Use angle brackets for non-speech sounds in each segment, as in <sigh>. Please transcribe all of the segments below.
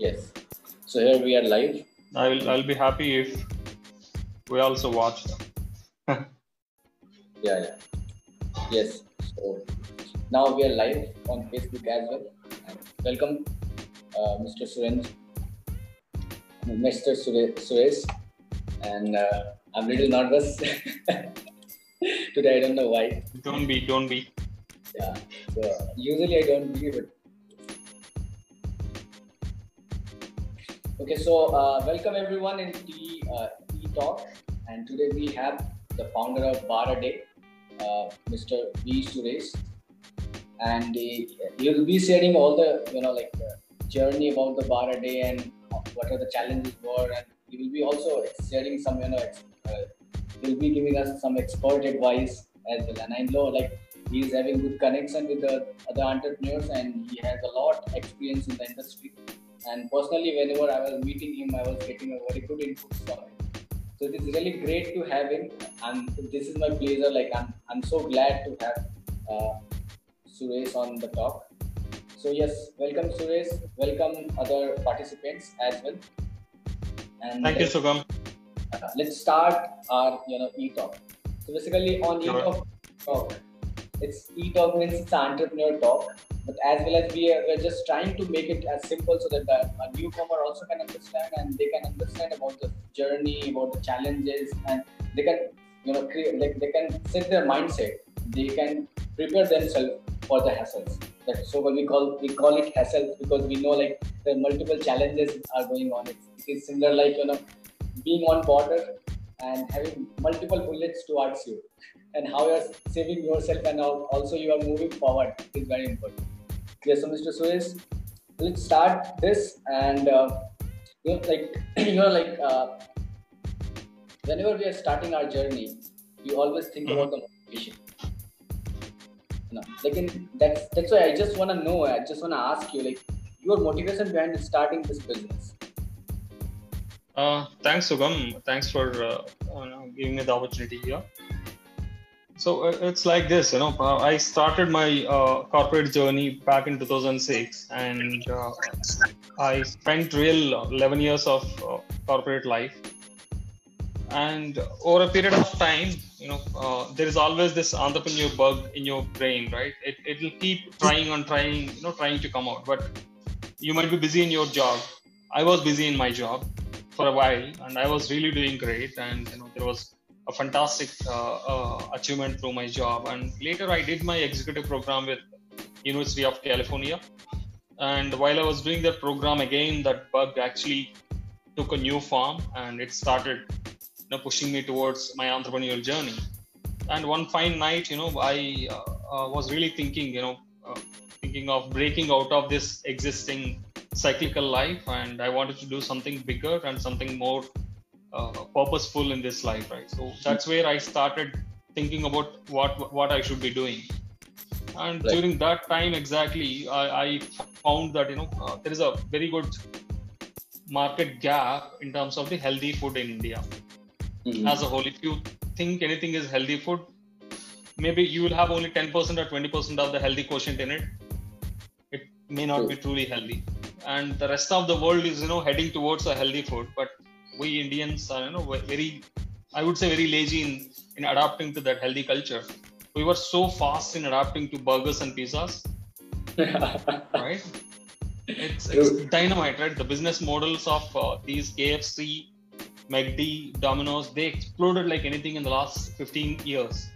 Yes. So here we are live. I'll I'll be happy if we also watch them. <laughs> Yeah, yeah. Yes. So now we are live on Facebook as well. And welcome, uh, Mr. Surenj, Mr. Sure- Suresh. And uh, I'm a little nervous <laughs> today. I don't know why. Don't be, don't be. Yeah. So usually I don't believe it. Okay, so uh, welcome everyone in T uh, T Talk, and today we have the founder of Bar a Day, uh, Mr. V. Suresh, and he will be sharing all the you know like uh, journey about the Bar a Day and what are the challenges were, and he will be also sharing some you know ex- uh, he'll be giving us some expert advice as well, and I know like he is having good connection with the other entrepreneurs and he has a lot experience in the industry and personally whenever i was meeting him i was getting a very good input from him. So it is really great to have him. And this is my pleasure. Like i'm, I'm so glad to have uh, suresh on the talk. So yes welcome suresh. Welcome other participants as well. And Thank you, Sugam. uh, let's start our you know e-talk. So basically on e-talk talk it's e-talk means it's an entrepreneur talk but as well as we are, we're just trying to make it as simple so that a newcomer also can understand and they can understand about the journey about the challenges and they can you know create like they can set their mindset. They can prepare themselves for the hassles. That so what we call we call it hassles because we know like the multiple challenges are going on. It's, it is similar like you know being on border and having multiple bullets towards you and how you're saving yourself and al- also you are moving forward is very important. Yes, so Mr. Suresh, let's start this and uh, you know, like <clears throat> you know like uh, whenever we are starting our journey, we always think Mhm. about the motivation. No, like in, that's that's why I just want to know. I just want to ask you like your motivation behind starting this business. Uh, thanks, Sugam. Thanks for uh, giving me the opportunity here. So uh, it's like this, you know. Uh, I started my uh, corporate journey back in 2006, and uh, I spent real 11 years of uh, corporate life. And over a period of time, you know, uh, there is always this entrepreneur bug in your brain, right? It it'll keep trying on trying, you know, trying to come out. But you might be busy in your job. I was busy in my job for a while, and I was really doing great. And you know, there was a fantastic uh, uh, achievement through my job. And later, I did my executive program with University of California. And while I was doing that program again, that bug actually took a new form, and it started, you know, pushing me towards my entrepreneurial journey. And one fine night, you know, I uh, uh, was really thinking, you know, uh, thinking of breaking out of this existing cyclical life, and I wanted to do something bigger and something more uh, purposeful in this life right? So that's where i started thinking about what what i should be doing. And Right. during that time exactly i, I found that you know uh, there is a very good market gap in terms of the healthy food in india. As a whole if you think anything is healthy food maybe you will have only 10% or 20% of the healthy quotient in it. It may not True. be truly healthy. And the rest of the world is you know heading towards a healthy food but we indians are you know ve- very i would say very lazy in in adapting to that healthy culture. We were so fast in adapting to burgers and pizzas. <laughs> Right? It's, it's dynamite right? The business models of uh, these kfc mcd domino's they exploded like anything in the last 15 years.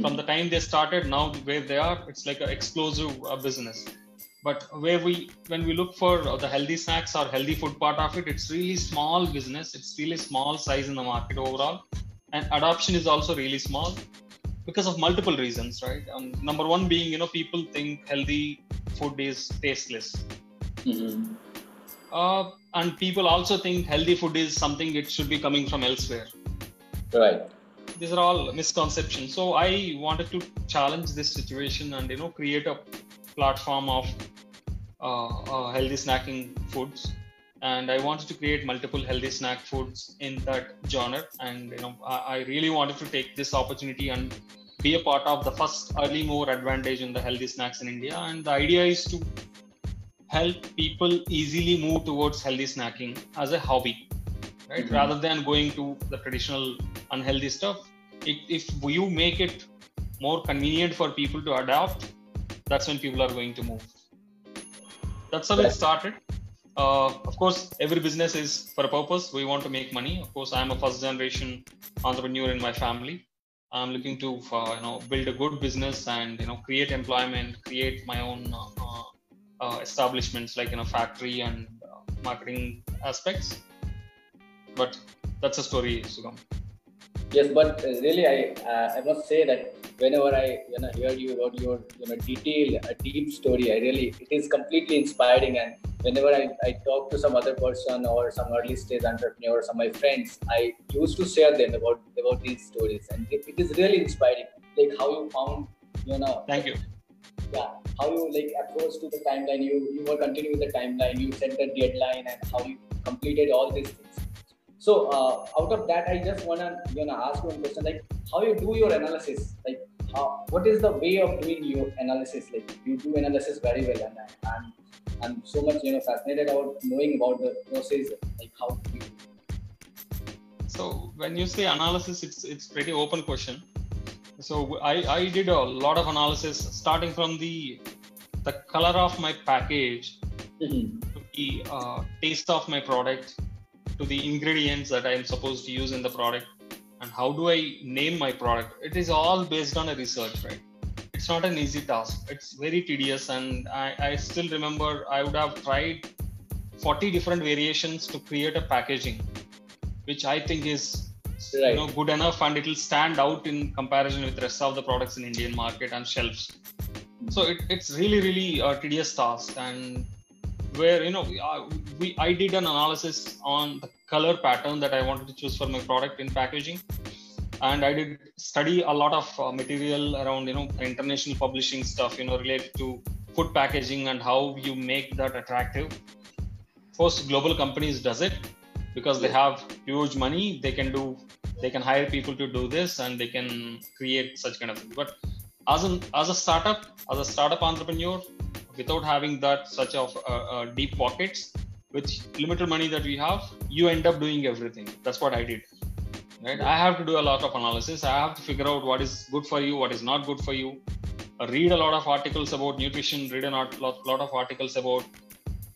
From the time they started now where they are it's like an explosive uh, business but where we when we look for the healthy snacks or healthy food part of it it's really small business. It's really small size in the market overall. And adoption is also really small because of multiple reasons right? Um, number one being you know people think healthy food is tasteless. Mhm. uh, and people also think healthy food is something it should be coming from elsewhere. Right. these are all misconceptions. So i wanted to challenge this situation and you know create a platform of healthy snacking foods. And i wanted to create multiple healthy snack foods in that genre. And you know I, really wanted to take this opportunity and be a part of the first early mover advantage in the healthy snacks in india. And the idea is to help people easily move towards healthy snacking as a hobby right? Mhm. rather than going to the traditional unhealthy stuff. If, if you make it more convenient for people to adopt that's when people are going to move that's how it started. Uh, of course every business is for a purpose. We want to make money. Of course i'm a first generation entrepreneur in my family. I'm looking to uh, you know build a good business and you know create employment create my own uh, uh, uh, establishments like you know factory and uh, marketing aspects. But that's a story sugam. Yes, but really, I I must say that whenever I you know hear you about your you know detailed, a deep story, I really it is completely inspiring. And whenever I, I talk to some other person or some early stage entrepreneur, or some of my friends, I used to share them about about these stories, and it, it is really inspiring. Like how you found you know thank you. Yeah how you like approach to the timeline. You you were continuing the timeline. You set the deadline and how you completed all these things. So uh, out of that i just want to you know ask one question like how you do your analysis? Like how, what is the way of doing your analysis? Like you do analysis very well and i'm i'm so much you know fascinated about knowing about the process like how you so when you say analysis it's it's pretty open question. So i i did a lot of analysis starting from the the color of my package Mhm. to the uh, taste of my product to the ingredients that i'm supposed to use in the product and how do i name my product? It is all based on a research right? It's not an easy task. It's very tedious and i, I still remember i would have tried 40 different variations to create a packaging which i think is Right. you know good enough and it will stand out in comparison with rest of the products in indian market and shelves. So it, it's really really a tedious task and where you know we, uh, we i did an analysis on the color pattern that i wanted to choose for my product in packaging. And i did study a lot of uh, material around you know international publishing stuff you know related to food packaging and how you make that attractive. First global companies does it because they have huge money. They can do they can hire people to do this and they can create such kind of thing. But as an as a startup as a startup entrepreneur without having that such of uh, uh, deep pockets with limited money that we have you end up doing everything. That's what i did. Right? I have to do a lot of analysis. I have to figure out what is good for you what is not good for you. Read a lot of articles about nutrition read a lot, lot, lot of articles about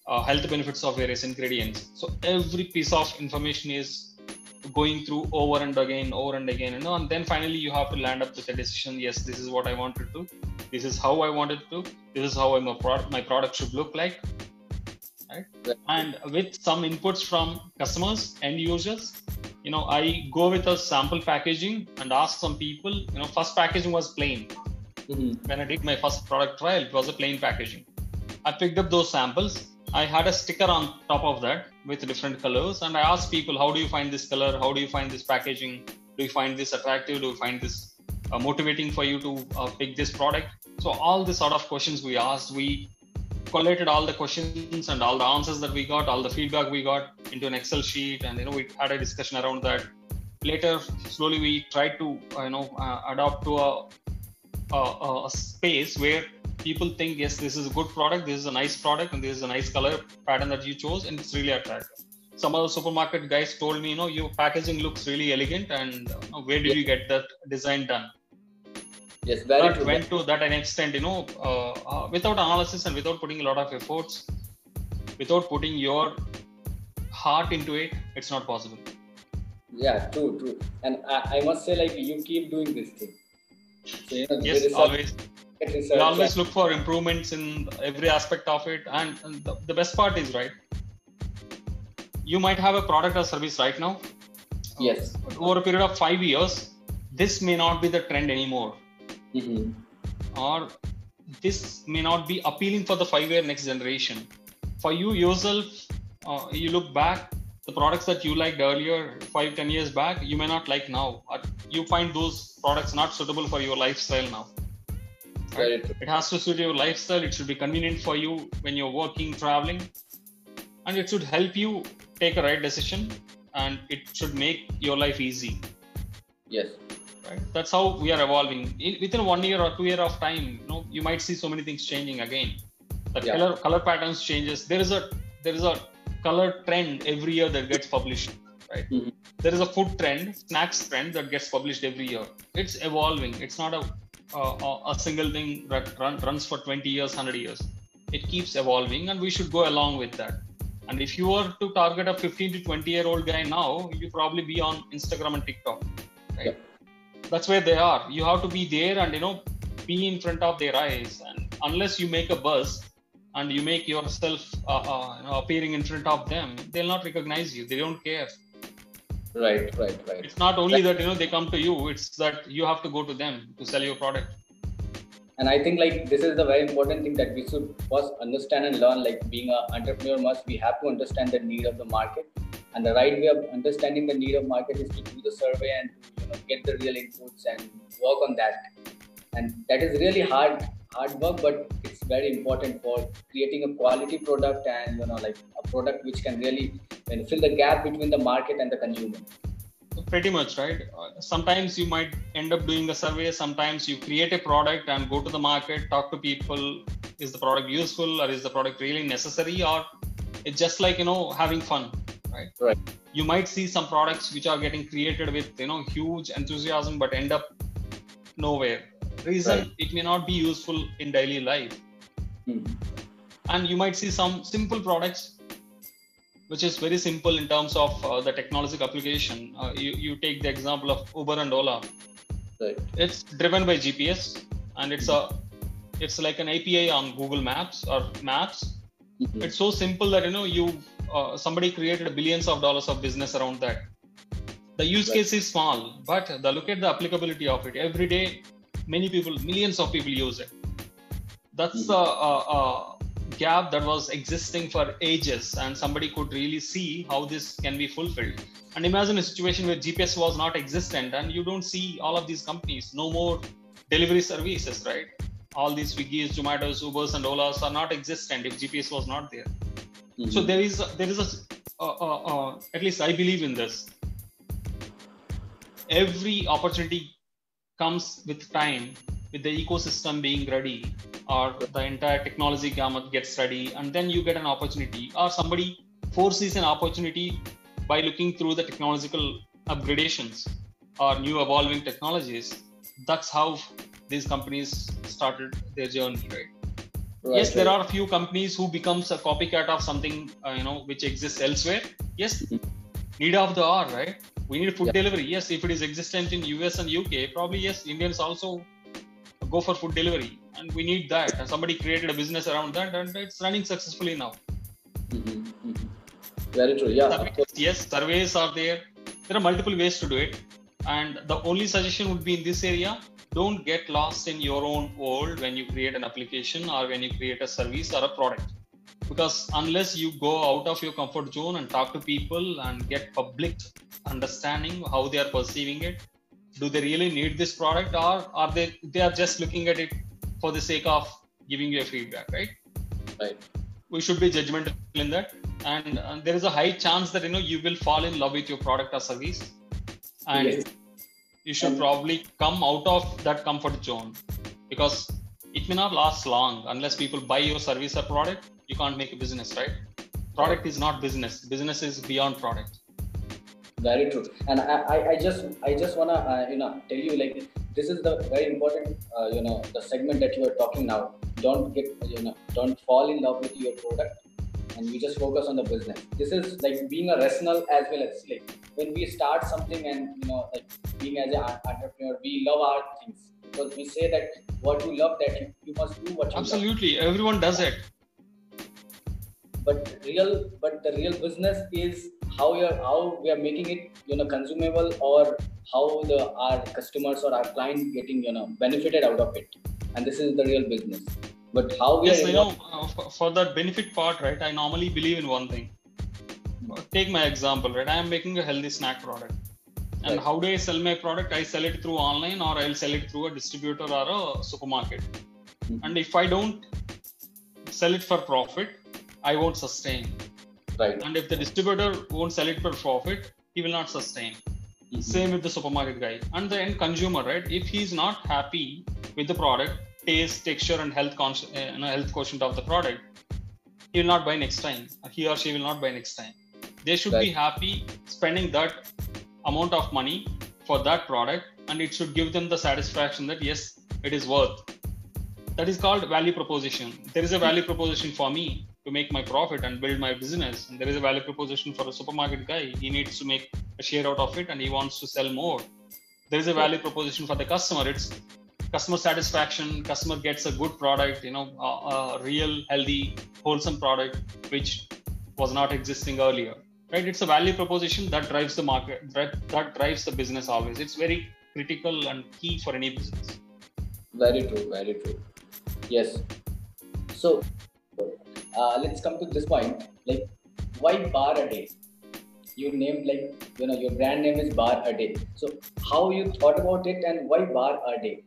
uh, health benefits of various ingredients. So every piece of information is going through over and again over and again you know and then finally you have to land up with a decision. Yes this is what i wanted to. This is how i wanted to. This is how my product my product should look like right and with some inputs from customers and users you know i go with a sample packaging and ask some people you know first packaging was plain Mhm. when I did my first product trial, it was a plain packaging. I picked up those samples. I had a sticker on top of that with different colors, and I asked people, "How do you find this color? How do you find this packaging? Do you find this attractive? Do you find this uh, motivating for you to uh, pick this product?" So all the sort of questions we asked, we collated all the questions and all the answers that we got, all the feedback we got into an Excel sheet, and you know we had a discussion around that. Later, slowly we tried to uh, you know uh, adopt to a a, a- space where people think yes this is a good product this is a nice product and this is a nice color pattern that you chose and it's really attractive. Some other supermarket guys told me you know your packaging looks really elegant and uh, where did you get that design done yes very that true. went to that an extent you know uh, uh, without analysis and without putting a lot of efforts without putting your heart into it it's not possible. Yeah true true. And I, I must say like you keep doing this thing. So you know yes research- always. research, we always look for improvements in every aspect of it. And, and the, the best part is right you might have a product or service right now. Yes. Over a period of five years this may not be the trend anymore Mhm. or this may not be appealing for the five year next generation. For you yourself uh, you look back the products that you liked earlier five ten years back you may not like now you find those products not suitable for your lifestyle now. True it has to suit your lifestyle. It should be convenient for you when you're working traveling. And it should help you take a right decision and it should make your life easy. Yes right. That's how we are evolving. In, within one year or two year of time you know you might see so many things changing again. The Yeah. color color patterns changes. There is a there is a color trend every year that gets published right? Mhm. there is a food trend snacks trend that gets published every year. It's evolving. It's not a a, a single thing that run, runs for 20 years 100 years. It keeps evolving and we should go along with that. And if you were to target a 15 to 20 year old guy now you probably be on instagram and tiktok right that's where they are you have to be there and you know be in front of their eyes and unless you make a buzz and you make yourself uh, uh, you know, appearing in front of them they'll not recognize you they don't care Right, right, right. it's not only that you know they come to you it's that you have to go to them to sell your product And I think like this is the very important thing that we should first understand and learn. Like being an entrepreneur must we have to understand the need of the market. And the right way of understanding the need of market is to do the survey and you know get the real inputs and work on that. And that is really hard hard work, but it's very important for creating a quality product and you know like a product which can really you know, fill the gap between the market and the consumer. pretty much right Uh, sometimes you might end up doing a survey sometimes you create a product and go to the market talk to people is the product useful or is the product really necessary or it's just like you know having fun right Right. you might see some products which are getting created with you know huge enthusiasm but end up nowhere reason Right. it may not be useful in daily life Hmm. and you might see some simple products which is very simple in terms of uh, the technological application uh, you, you take the example of uber and ola Right. it's driven by gps and it's a it's like an api on google maps or maps Mhm. it's so simple that you know you uh, somebody created billions of dollars of business around that the use Right. case is small but the look at the applicability of it every day many people millions of people use it that's Mhm. the uh, uh, gap that was existing for ages and somebody could really see how this can be fulfilled and imagine a situation where gps was not existent and you don't see all of these companies no more delivery services right all these swiggy's zomatos ubers and olas are not existent if gps was not there. Mhm. so there is there is a uh, uh, uh, at least i believe in this. Every opportunity comes with time with the ecosystem being ready or the entire technology gamut gets ready and then you get an opportunity. Or somebody foresees an opportunity by looking through the technological upgradations or new evolving technologies. That's how these companies started their journey right Right, yes there are a few companies who becomes a copycat of something uh, you know which exists elsewhere yes Mhm. need of the hour right we need food Yeah. delivery yes if it is existent in us and uk probably yes indians also go for food delivery and we need that and somebody created a business around that and it's running successfully now Mhm, mhm. Very true. Yeah. surveys, yes surveys are there there are multiple ways to do it and the only suggestion would be in this area don't get lost in your own world when you create an application or when you create a service or a product because unless you go out of your comfort zone and talk to people and get public understanding how they are perceiving it do they really need this product or are they they are just looking at it for the sake of giving you a feedback right Right. we should be judgmental in that and, and there is a high chance that you know you will fall in love with your product or service and Yes. You should probably come out of that comfort zone because it may not last long unless people buy your service or product. You can't make a business right? Product is not business. Business is beyond product. Very true. And i i, I just i just want to uh, you know tell you like this is the very important uh, you know the segment that you are talking now. Don't get you know don't fall in love with your product and we just focus on the business. This is like being a rational as well as like when we start something and you know like being as an entrepreneur we love our things. Because we say that what you love that you, you must do what you love. Absolutely. Everyone does it. But real but the real business is how you're how we are making it you know consumable or how the our customers or our clients getting you know benefited out of it. And this is the real business but how we yes are i know uh, for, that benefit part right i normally believe in one thing. Take my example right i am making a healthy snack product. And Right. how do i sell my product? I sell it through online or i'll sell it through a distributor or a supermarket. Mhm. and if i don't sell it for profit i won't sustain. Right. And if the distributor won't sell it for profit he will not sustain. Mhm. same with the supermarket guy. And the end consumer right if he's not happy with the product taste, texture, and health conscious, uh, you know, health quotient of the product, he will not buy next time. He or she will not buy next time. They should be happy spending that amount of money for that product, and it should give them the satisfaction that yes, it is worth. That is called value proposition. There is a value proposition for me to make my profit and build my business, and there is a value proposition for a supermarket guy. He needs to make a share out of it, and he wants to sell more. There is a value proposition for the customer. It's customer satisfaction. Customer gets a good product, you know, a, a real, healthy, wholesome product which was not existing earlier. Right? It's a value proposition that drives the market, that, drives the business always. It's very critical and key for any business. Very true, very true. Yes. So uh, let's come to this point. Like, why bar a day? You named like you know your brand name is Bar a Day. So how you thought about it and why Bar a Day?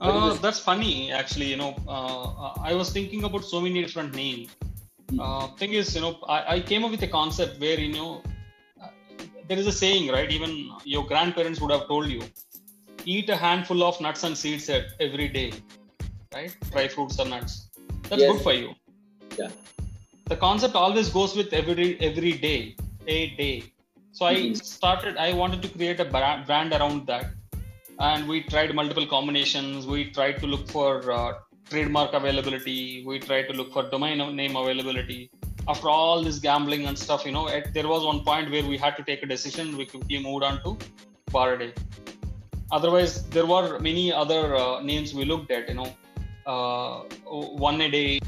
Is Uh, that's funny, actually. You know, uh, I was thinking about so many different names. Hmm. Uh, thing is, you know, I, I came up with a concept where you know uh, there is a saying, right? Even your grandparents would have told you, eat a handful of nuts and seeds every day, right? Dry fruits or nuts. That's Yes. good for you. Yeah. The concept always goes with every every day, a day. So I Mhm. started. I wanted to create a brand around that and we tried multiple combinations we tried to look for uh, trademark availability we tried to look for domain name availability after all this gambling and stuff you know at, there was one point where we had to take a decision we quickly moved on to Baraday. otherwise there were many other uh, names we looked at you know uh, one a day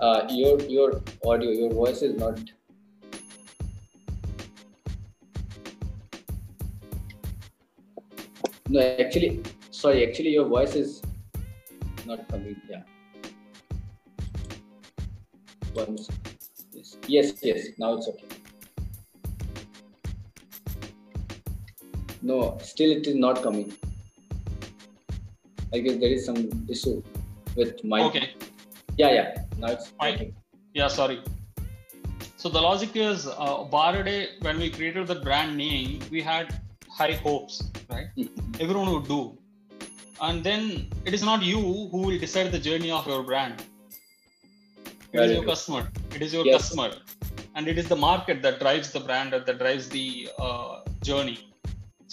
Uh, your your audio, your voice is not. No, actually, sorry. Actually, your voice is not coming. Yeah. Once. Yes. Yes. Yes. Now it's okay. No, still it is not coming. I guess there is some issue with my. okay Yeah, yeah. Now it's Fine. working. Yeah, sorry. So the logic is, uh, Baraday, when we created the brand name, we had high hopes, right? Mhm. Everyone would do. And then it is not you who will decide the journey of your brand. It is your customer. It is your Yes. customer. And it is the market that drives the brand, or that drives the uh, journey.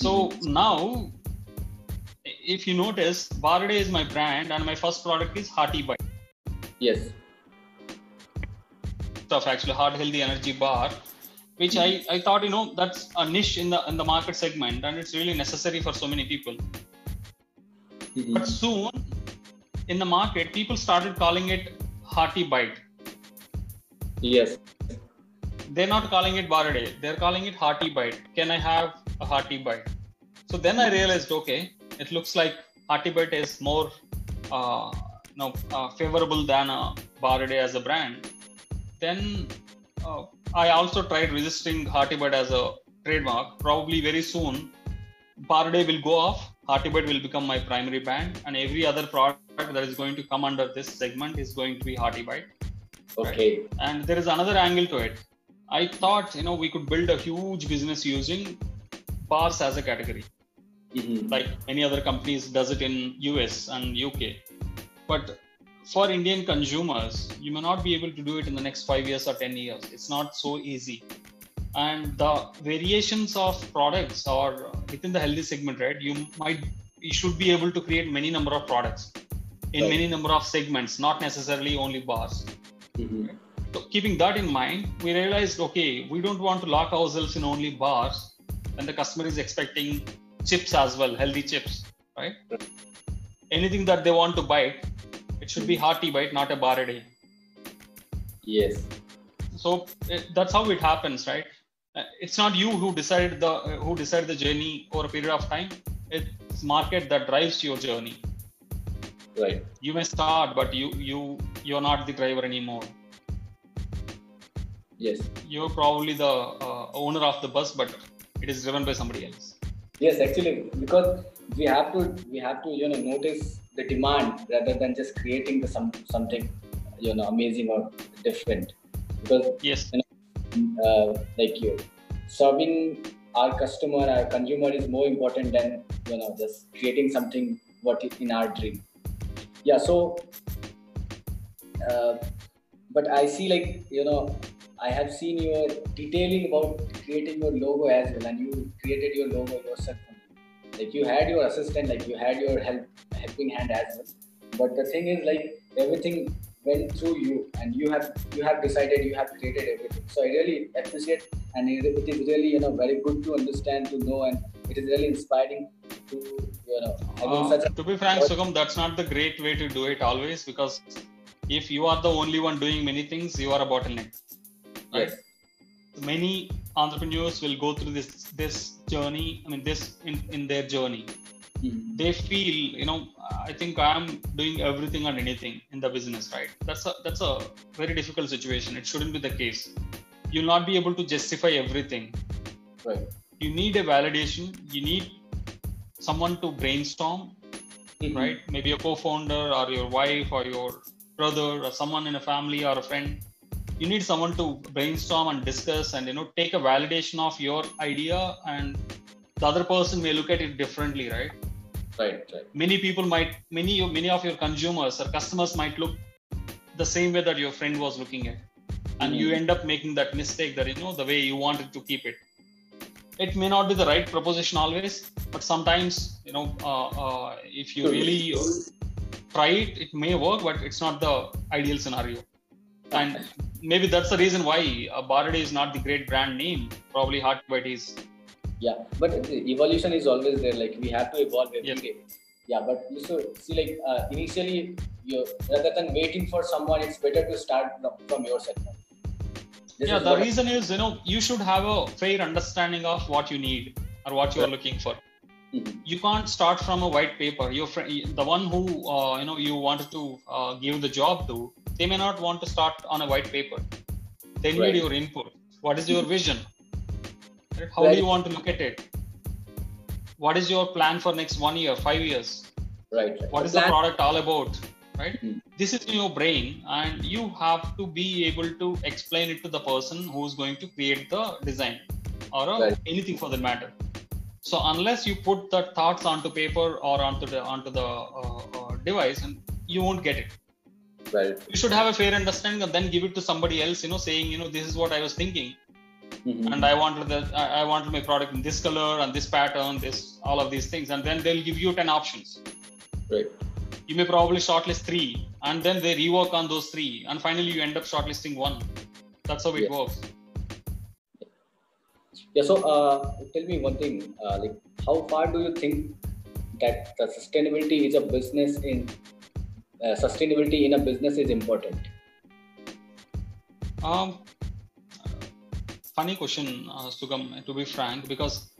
So now, if you notice, Baraday is my brand, and my first product is Hearty Bite. Yes. stuff actually hard healthy energy bar which I, I thought you know that's a niche in the in the market segment and it's really necessary for so many people. Mhm. but soon in the market people started calling it hearty bite. Yes. they're not calling it bar day they're calling it hearty bite. Can i have a hearty bite? So then i realized okay it looks like hearty bite is more uh, no, uh, favorable than a bar day as a brand. Then uh, i also tried registering HeartiByte as a trademark. Probably very soon day will go off. HeartiByte will become my primary brand and every other product that is going to come under this segment is going to be hearty bite Okay. and there is another angle to it. I thought you know we could build a huge business using bars as a category Mhm. like many other companies does it in us and uk but for indian consumers you may not be able to do it in the next 5 years or 10 years it's not so easy and the variations of products or within the healthy segment right you might you should be able to create many number of products in Right. many number of segments not necessarily only bars Mhm. so keeping that in mind, we realized okay, we don't want to lock ourselves in only bars when the customer is expecting chips as well, healthy chips, right? Anything that they want to bite, it should be hearty bite, not a bar a day. Yes. So it, that's how it happens, right? Uh, It's not you who decided the uh, who decided the journey over a period of time. It's market that drives your journey. Right. You may start, but you you you're not the driver anymore. Yes. You're probably the uh, owner of the bus, but it is driven by somebody else. Yes. Actually, because we have to we have to you know notice the demand rather than just creating the some something you know amazing or different. Because Yes. uh, like you serving our customer our consumer is more important than you know just creating something what is in our dream yeah so uh, but i see like you know i have seen your detailing about creating your logo as well and you created your logo yourself like you had your assistant like you had your help helping hand as well but the thing is like everything went through you and you have you have decided you have created everything so i really appreciate and it, it is really you know very good to understand to know and it is really inspiring to you know Uh, to be frank, Sugam, that's not the great way to do it always because if you are the only one doing many things, you are a bottleneck. Right? yes Many entrepreneurs will go through this this journey. I mean, this in, in their journey. Mhm. They feel, you know, I think I'm doing everything and anything in the business, right? That's a that's a very difficult situation. It shouldn't be the case. You'll not be able to justify everything. right You need a validation. You need someone to brainstorm Mhm. right? Maybe a co-founder or your wife or your brother or someone in a family or a friend. You need someone to brainstorm and discuss and you know take a validation of your idea and the other person may look at it differently, right? right right Many people might many many of your consumers or customers might look the same way that your friend was looking at. And you Mhm. end up making that mistake that you know the way you wanted to keep it. It may not be the right proposition always, but sometimes you know uh, uh, if you really try it, it may work, but it's not the ideal scenario. And maybe that's the reason why uh, Baraday is not the great brand name. Probably Heartbite is. yeah but evolution is always there like we have to evolve every Yes. day. yeah but you should see like uh, initially you rather than waiting for someone it's better to start from, yourself This yeah, the what I- reason is you know you should have a fair understanding of what you need or what you are looking for. Mhm. You can't start from a white paper. Your friend, the one who uh, you know you wanted to uh, give the job to, they may not want to start on a white paper. They need Right. your input. What is your vision? How Right. do you want to look at it? What is your plan for next one year, five years? right, right. What is the plan- product all about? Right? Mhm. This is in your brain, and you have to be able to explain it to the person who's going to create the design or uh, Right. anything for that matter. So unless you put the thoughts onto paper or onto the onto the uh, uh, device, and you won't get it. Right You should have a fair understanding and then give it to somebody else. You know, saying you know this is what I was thinking, Mhm. and I wanted that I, wanted my product in this color and this pattern, this all of these things, and then they'll give you ten options right you may probably shortlist three and then they rework on those three and finally you end up shortlisting one that's how it Yeah. works Yeah. So, uh, tell me one thing. Uh, like, how far do you think that the sustainability is a business in uh, sustainability in a business is important? um funny question uh, sugam to be frank because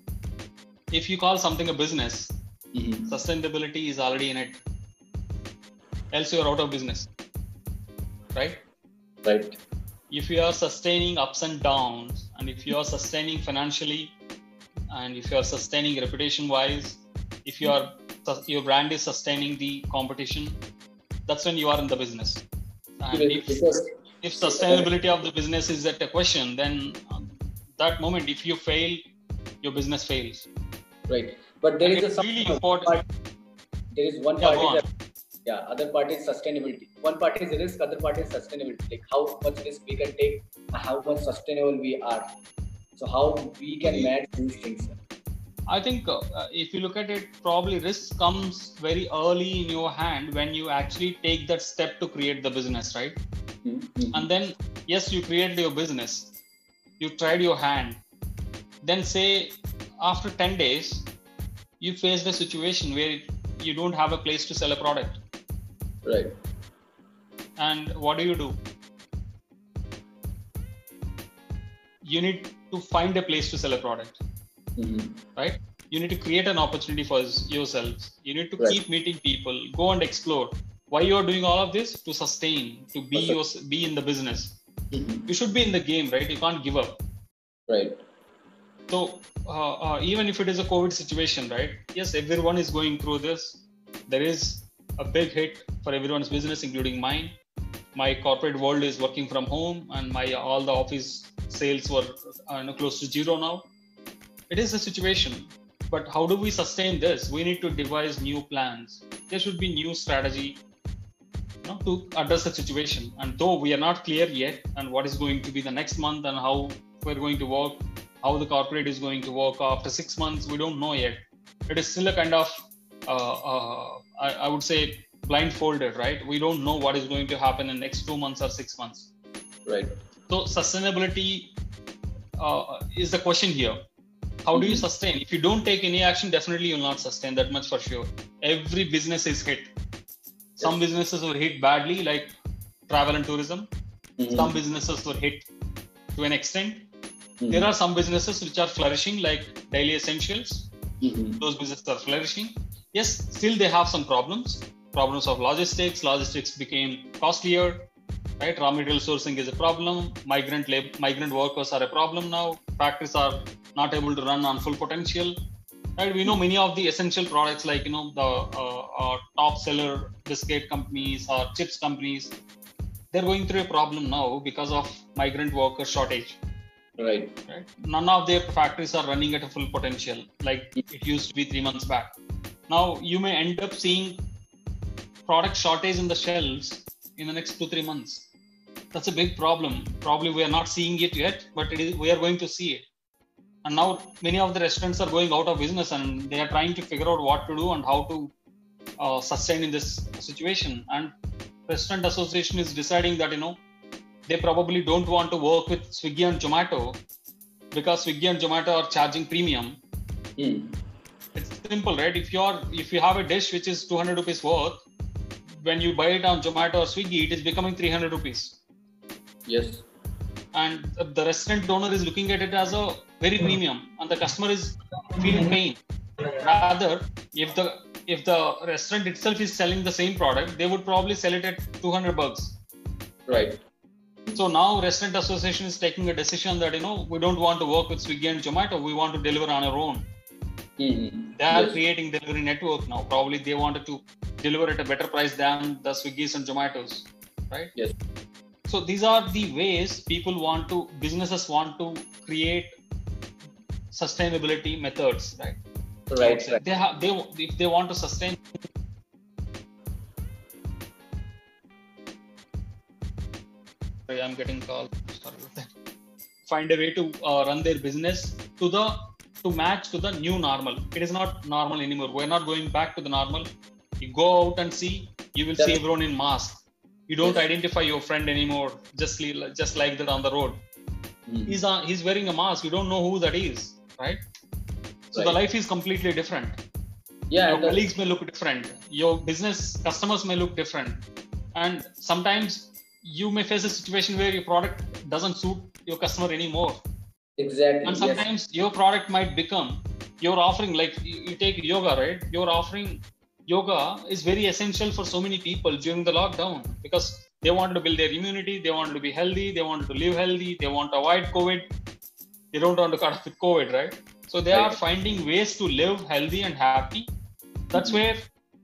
if you call something a business Mm-hmm. sustainability is already in it else you're out of business right Right. if you are sustaining ups and downs and if you are sustaining financially and if you are sustaining reputation wise if you are your brand is sustaining the competition that's when you are in the business and if, if sustainability of the business is at a question then um, that moment if you fail your business fails right, but there And is a really part- important there is one Yeah, part yeah, other part is sustainability. One part is risk, other part is sustainability. Like how much risk we can take, how much sustainable we are. So how we can match these things. I think uh, if you look at it, probably risk comes very early in your hand when you actually take that step to create the business, right? Mhm. And then, yes, you created your business, you tried your hand. Then, say, after 10 days, you faced a situation where you don't have a place to sell a product. Right. And what do you do? You need to find a place to sell a product. Mhm. right? You need to create an opportunity for yourselves. You need to Right. keep meeting people, go and explore. Why you are doing all of this? To sustain, to be your, be in the business. Mhm. You should be in the game, right? You can't give up. Right. So uh, uh, even if it is a COVID situation, right? Yes, everyone is going through this. There is a big hit for everyone's business, including mine. My corporate world is working from home, and my all the office sales were uh, you know, close to zero now. It is a situation but how do we sustain this? We need to devise new plans. There should be new strategy you know, to address the situation. And though we are not clear yet and what is going to be the next month and how we're going to work how the corporate is going to work after six months we don't know yet. It is still a kind of uh, uh, I, I would say blindfolded right? We don't know what is going to happen in next two months or six months. Right. So sustainability uh, is the question here how do you sustain? If you don't take any action definitely you'll not sustain that much for sure. Every business is hit. Some businesses were hit badly like travel and tourism. Mhm. some businesses were hit to an extent. Mhm. there are some businesses which are flourishing like daily essentials. Mhm. those businesses are flourishing. Yes still they have some problems. Problems of logistics. Logistics became costlier right? Raw material sourcing is a problem. Migrant lab, migrant workers are a problem now. Factories are not able to run on full potential right we know many of the essential products like you know the uh, uh, top seller biscuit companies or chips companies they're going through a problem now because of migrant worker shortage right right? None of their factories are running at a full potential like it used to be three months back. Now you may end up seeing product shortage in the shelves in the next two three months. That's a big problem. Probably we are not seeing it yet, but it is, we are going to see it. And now many of the restaurants are going out of business, and they are trying to figure out what to do and how to uh, sustain in this situation. And Restaurant Association is deciding that you know they probably don't want to work with Swiggy and Zomato because Swiggy and Zomato are charging premium. Hmm. It's simple, right? If you're if you have a dish which is 200 rupees worth, when you buy it on Zomato or Swiggy, it is becoming 300 rupees, yes and the restaurant owner is looking at it as a very premium, and the customer is feeling pain. Rather, if the if the restaurant itself is selling the same product, they would probably sell it at 200 bucks. right So now Restaurant Association is taking a decision that you know we don't want to work with Swiggy and Zomato. We want to deliver on our own. Mhm. They are Yes. creating delivery network now. Probably they wanted to deliver at a better price than the Swiggy's and Zomatos, right? Yes. So these are the ways people want to businesses want to create sustainability methods, right? right So right They have they if they want to sustain. Sorry, I'm getting called. Sorry about that. Find a way to uh, run their business to the to match to the new normal. It is not normal anymore. We're not going back to the normal. You go out and see, you will see everyone in mask. You don't Yes. identify your friend anymore, just just like that on the road. Mhm. He's on, he's wearing a mask. You don't know who that is, right? So the life is completely different yeah your colleagues may look different your business customers may look different and sometimes you may face a situation where your product doesn't suit your customer anymore exactly and yes sometimes your product might become you're offering like you take yoga right you're offering yoga is very essential for so many people during the lockdown because they wanted to build their immunity they wanted to be healthy they wanted to live healthy they want to avoid covid. They don't want to cut off with covid right? So they are finding ways to live healthy and happy. That's Mhm. where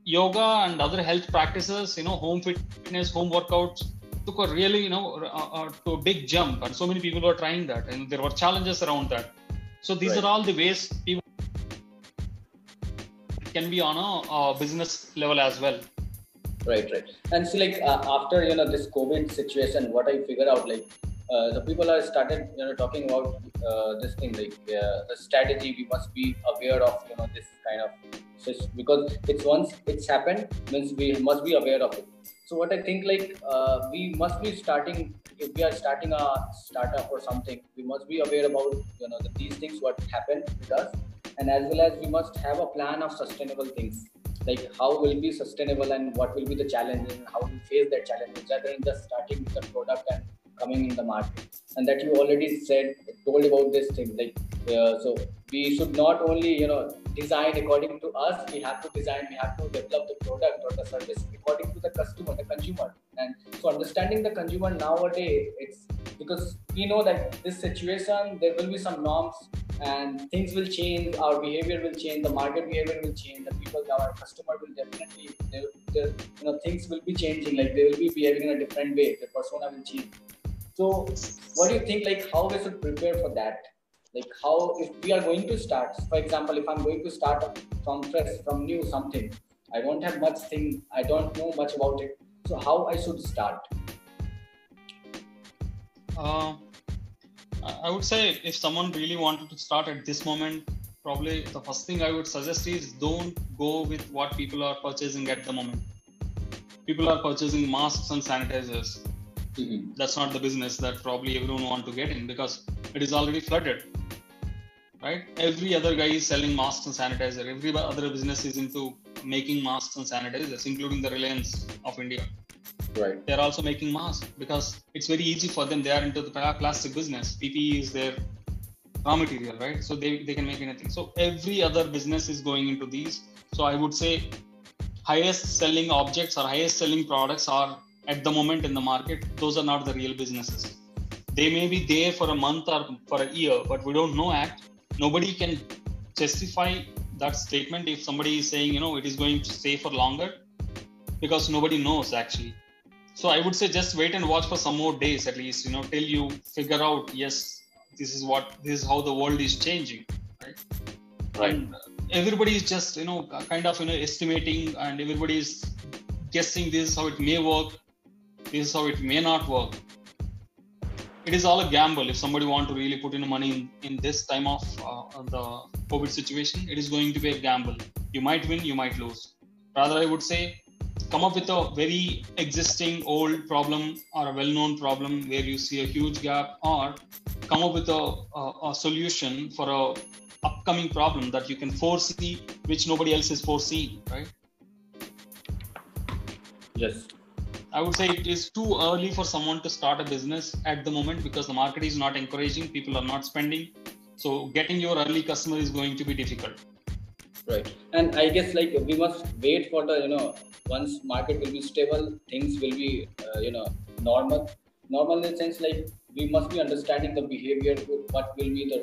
yoga and other health practices you know home fitness home workouts took a really you know uh, uh, to a big jump. And so many people were trying that and there were challenges around that. So these Right. are all the ways people can be on a business level as well. Right right. And so like uh, after you know this covid situation what i figure out like uh, the people are started you know talking about uh, this thing like the strategy we must be aware of you know this kind of because it's once it's happened means we must be aware of it. So what i think like uh, we must be starting if we are starting a startup or something we must be aware about you know the, these things what happened with us and as well as we must have a plan of sustainable things. Like how will be sustainable and what will be the challenges and how we face that challenge rather than just starting with the product and coming in the market. And that you already said told about this thing like uh, so we should not only you know design according to us we have to design we have to develop the product or the service according to the customer the consumer. And so understanding the consumer nowadays it's because we know that this situation there will be some norms and things will change our behavior will change the market behavior will change the people our customer will definitely they, they, you know things will be changing like they will be behaving in a different way the persona will change. So what do you think like how we should prepare for that? Like how if we are going to start for example if i'm going to start from fresh from new something i don't have much thing i don't know much about it so how i should start? Uh, i would say if someone really wanted to start at this moment probably the first thing i would suggest is don't go with what people are purchasing at the moment. People are purchasing masks and sanitizers. Mm-hmm. that's not the business that probably everyone want to get in because it is already flooded right? Every other guy is selling masks and sanitizer. Every other business is into making masks and sanitizers including the reliance of india right. They're also making masks because it's very easy for them. They are into the plastic business. Ppe is their raw material right? So they, they can make anything. So every other business is going into these. So i would say highest selling objects or highest selling products are at the moment in the market. Those are not the real businesses. They may be there for a month or for a year but we don't know act. Nobody can justify that statement if somebody is saying you know it is going to stay for longer because nobody knows actually so i would say just wait and watch for some more days at least you know till you figure out yes this is what this is how the world is changing right? Right. And everybody is just you know kind of you know estimating and everybody is guessing this is how it may work this is how it may not work. It is all a gamble. If somebody want to really put in money in, in this time of uh, the covid situation it is going to be a gamble. You might win you might lose. Rather i would say come up with a very existing old problem or a well-known problem where you see a huge gap or come up with a, a, a solution for a upcoming problem that you can foresee which nobody else is foreseeing right? Yes. I would say it is too early for someone to start a business at the moment because the market is not encouraging people are not spending. So getting your early customer is going to be difficult right. And i guess like we must wait for the you know once market will be stable things will be uh, you know normal. Normal in the sense like we must be understanding the behavior what will be the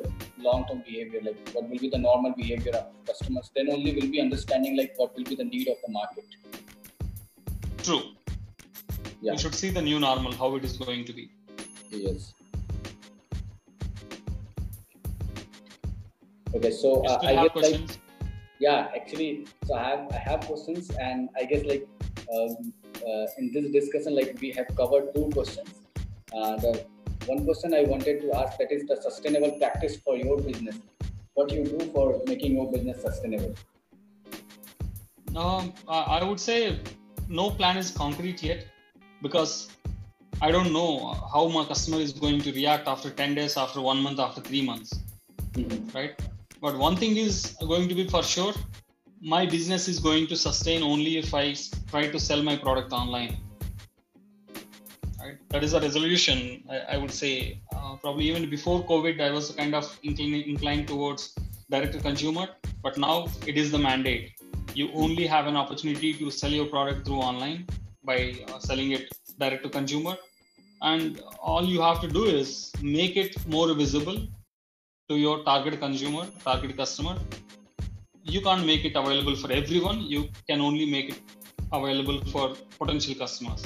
long term behavior like what will be the normal behavior of customers. Then only we'll be understanding like what will be the need of the market. True. Yeah. We should see the new normal how it is going to be. Yes. Okay so uh, i have guess like questions yeah actually so i have i have questions and i guess like um, uh, in this discussion like we have covered two questions. Uh, the one question i wanted to ask that is the sustainable practice for your business. What you do for making your business sustainable? Um, I I would say no plan is concrete yet because I don't know how my customer is going to react after 10 days, after one month, after three months, right? But one thing is going to be for sure my business is going to sustain only if I try to sell my product online. Right? That is a resolution, I, I would say. Uh, probably even before COVID, I was kind of inclined, inclined towards direct to consumer, but now it is the mandate. You only have an opportunity to sell your product through online by uh, selling it direct to consumer. And all you have to do is make it more visible to your target consumer, target customer. You can't make it available for everyone. You can only make it available for potential customers.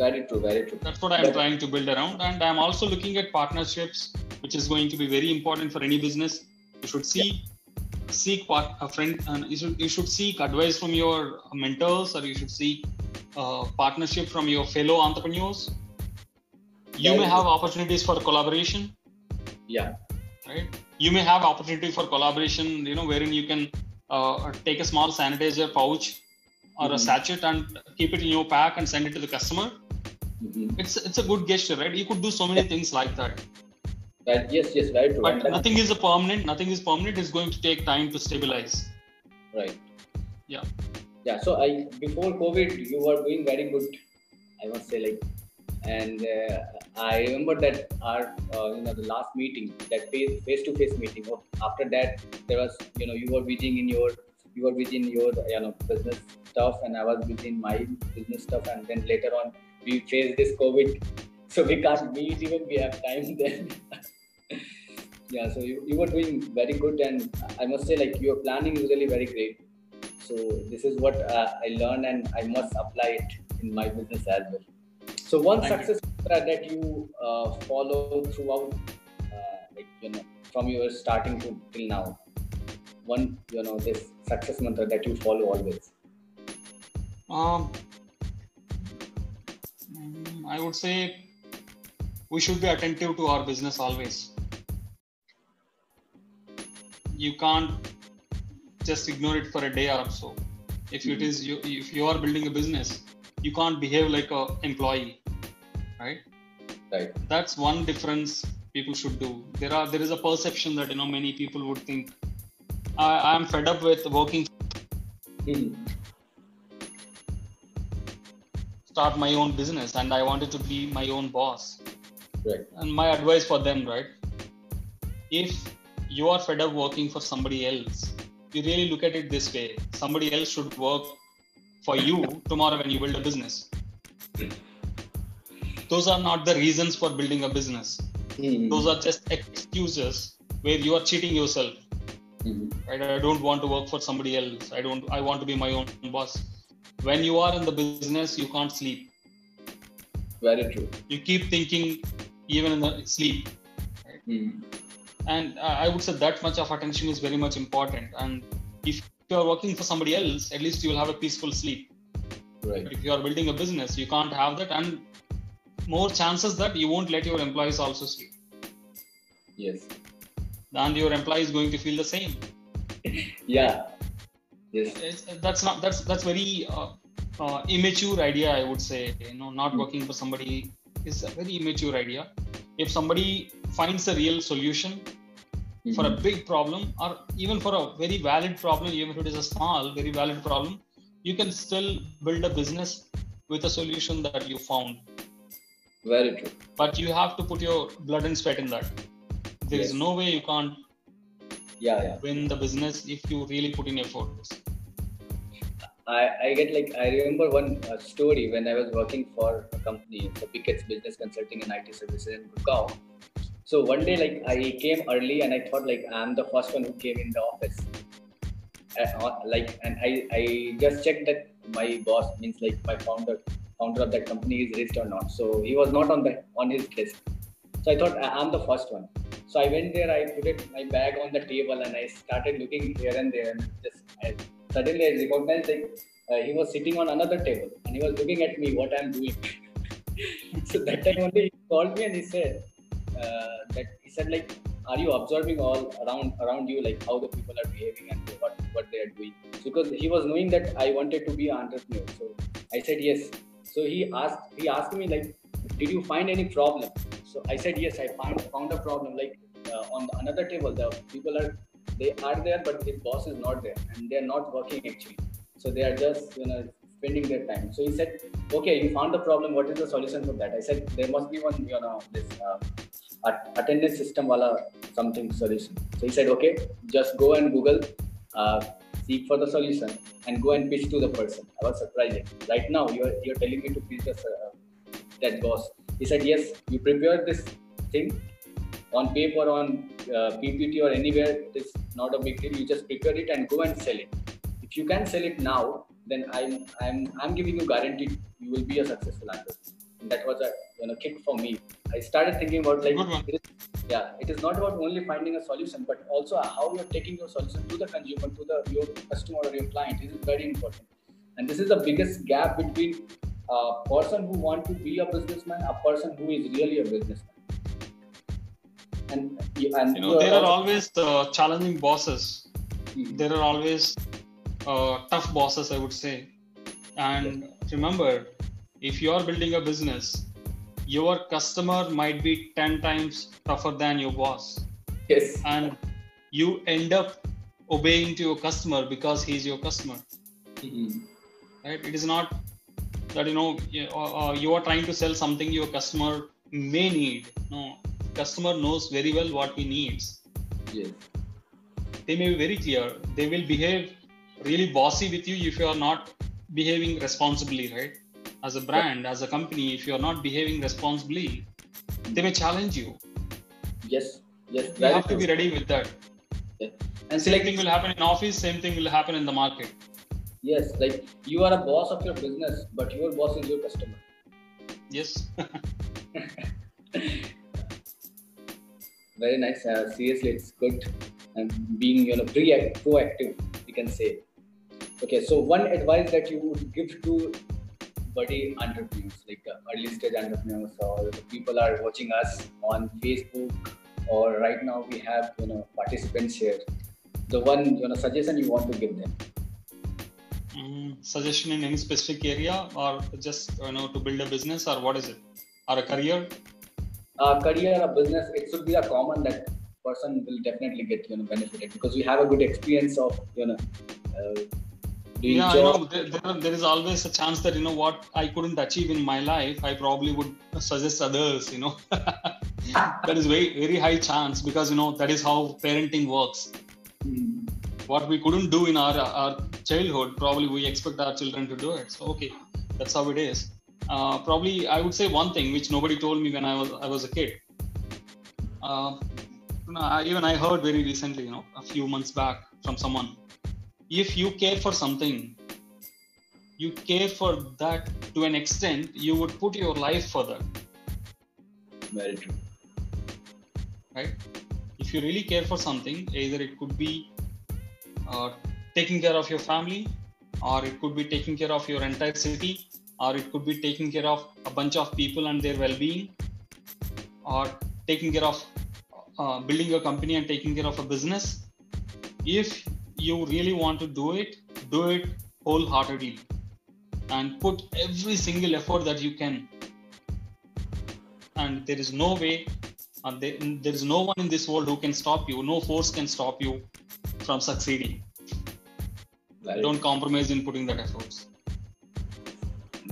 very true very true That's what I'm But- trying to build around. And I'm also looking at partnerships, which is going to be very important for any business. You should see seek part, a friend and you should, you should seek advice from your mentors or you should seek uh, partnership from your fellow entrepreneurs. You Very may good. have opportunities for collaboration yeah right? You may have opportunity for collaboration you know wherein you can uh, take a small sanitizer pouch or a Mhm. sachet and keep it in your pack and send it to the customer. Mhm. it's it's a good gesture right? You could do so many things like that. Right yes yes true but then- nothing is a permanent nothing is permanent it's going to take time to stabilize. Right. Yeah. yeah so i before covid you were doing very good i must say like and uh, i remember that our uh, you know the last meeting that face to face meeting oh, after that there was you know you were busy in your you were busy in your you know business stuff and i was busy in my business stuff. And then later on we faced this covid <laughs> so we can't meet even we have time then. <laughs> Yeah so you, you were doing very good and i must say like your planning is really very great. So this is what uh, i learned and i must apply it in my business as well so one Thank success factor that you uh, follow throughout uh, like you know from your starting to till now. One you know this success mantra that you follow always. Um, i would say we should be attentive to our business always. You can't just ignore it for a day or so. If it is you if you are building a business you can't behave like a employee right? Right. That's one difference people should do. There are there is a perception that you know many people would think i i'm fed up with working Mhm. start my own business and i wanted to be my own boss. Right. And my advice for them right? If you are fed up working for somebody else you really look at it this way. Somebody else should work for you tomorrow when you build a business. Those are not the reasons for building a business. Mhm. those are just excuses where you are cheating yourself. Mhm. right? I don't want to work for somebody else. I don't i want to be my own boss. When you are in the business you can't sleep. Very true. You keep thinking even in the sleep. Mhm. and uh, i would say that much of attention is very much important. And if you are working for somebody else at least you will have a peaceful sleep. Right. But if you are building a business you can't have that and more chances that you won't let your employees also sleep. Yes. And your employee is going to feel the same. <laughs> Yeah. Yes. It's, that's not that's that's very uh, uh, immature idea i would say. You know not Hmm. working for somebody is a very immature idea. If somebody finds a real solution for a Mhm. big problem or even for a very valid problem even if it is a small very valid problem you can still build a business with a solution that you found very true but you have to put your blood and sweat in that there is Yes. no way you can't yeah yeah win the business if you really put in efforts I, I get like I remember one uh, story when I was working for a company, so Pickett's Business Consulting and IT Services in Gurgaon. So one day, like I came early and I thought like I'm the first one who came in the office. Uh, uh, like and I, I just checked that my boss means like my founder founder of that company is raised or not. So he was not on the on his desk. So I thought I'm the first one. So I went there, I put it, my bag on the table and I started looking here and there and just I, suddenly I recognized like uh, he was sitting on another table and he was looking at me what I'm doing. <laughs> so that time only he called me and he said that he said like are you observing all around around you like how the people are behaving and what what they are doing? Because he was knowing that I wanted to be an entrepreneur. So I said yes. So he asked he asked me like did you find any problem? So I said yes I found found a problem. Like uh, on the, another table the people are they are there but his boss is not there and they are not working actually. So they are just you know spending their time. So he said okay you found the problem. What is the solution for that? I said there must be one you know this uh, attendance system wala something solution. So he said okay just go and google uh, seek for the solution and go and pitch to the person. I was surprised. Right now you're you're telling me to pitch this uh, that boss. He said yes you prepare this thing on paper on uh, ppt or anywhere it is not a big deal. You just prepare it and go and sell it. If you can sell it now then i'm i'm i'm giving you guaranteed you will be a successful entrepreneur and that was a you know kick for me i started thinking about like it is, yeah it is not about only finding a solution but also how you're taking your solution to the consumer to the your customer or your client this is very important. And this is the biggest gap between a person who want to be a businessman a person who is really a businessman. And and you know there are always uh, challenging bosses. Mhm. there are always uh, tough bosses i would say. And remember if you are building a business your customer might be 10 times tougher than your boss. Yes. And you end up obeying to your customer because he's your customer. Mhm. right? It is not that you know you, uh, uh, you are trying to sell something your customer may need. No. Customer knows very well what he needs. Yes. They may be very clear. They will behave really bossy with you if you are not behaving responsibly right as a brand as a company if you are not behaving responsibly they may challenge you. Yes yes you have to be ready with that. And same thing will happen in office same thing will happen in the market. Yes like you are a boss of your business but your boss is your customer. Yes. <laughs> Very nice. Uh, seriously, it's good. And being you know pre- proactive. We can say. Okay, so one advice that you would give to buddy entrepreneurs, like uh, early stage entrepreneurs, or people are watching us on Facebook, or right now we have you know participants here. The one you know suggestion you want to give them. Mm, suggestion in any specific area, or just you know to build a business, or what is it, or a career? A career, a business. It should be a common that person will definitely get you know benefited because we have a good experience of you know. Uh, yeah, I know there, there, there is always a chance that you know what I couldn't achieve in my life, I probably would suggest others. You know, <laughs> that is very very high chance because you know that is how parenting works. Mm. What we couldn't do in our our childhood, probably we expect our children to do it. So okay, that's how it is. Uh, probably I would say one thing which nobody told me when I was I was a kid. Uh, even I heard very recently, you know, a few months back from someone if you care for something you care for that to an extent you would put your life for that very true. Right? If you really care for something either it could be uh, taking care of your family or it could be taking care of your entire city or it could be taking care of a bunch of people and their well-being or taking care of uh, building a company and taking care of a business. If you really want to do it, do it wholeheartedly and put every single effort that you can. And there is no way, uh, there, there is no one in this world who can stop you. No force can stop you from succeeding. Right. Don't compromise in putting that effort.